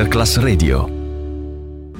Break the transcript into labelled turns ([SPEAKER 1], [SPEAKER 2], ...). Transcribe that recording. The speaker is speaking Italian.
[SPEAKER 1] Masterclass Radio.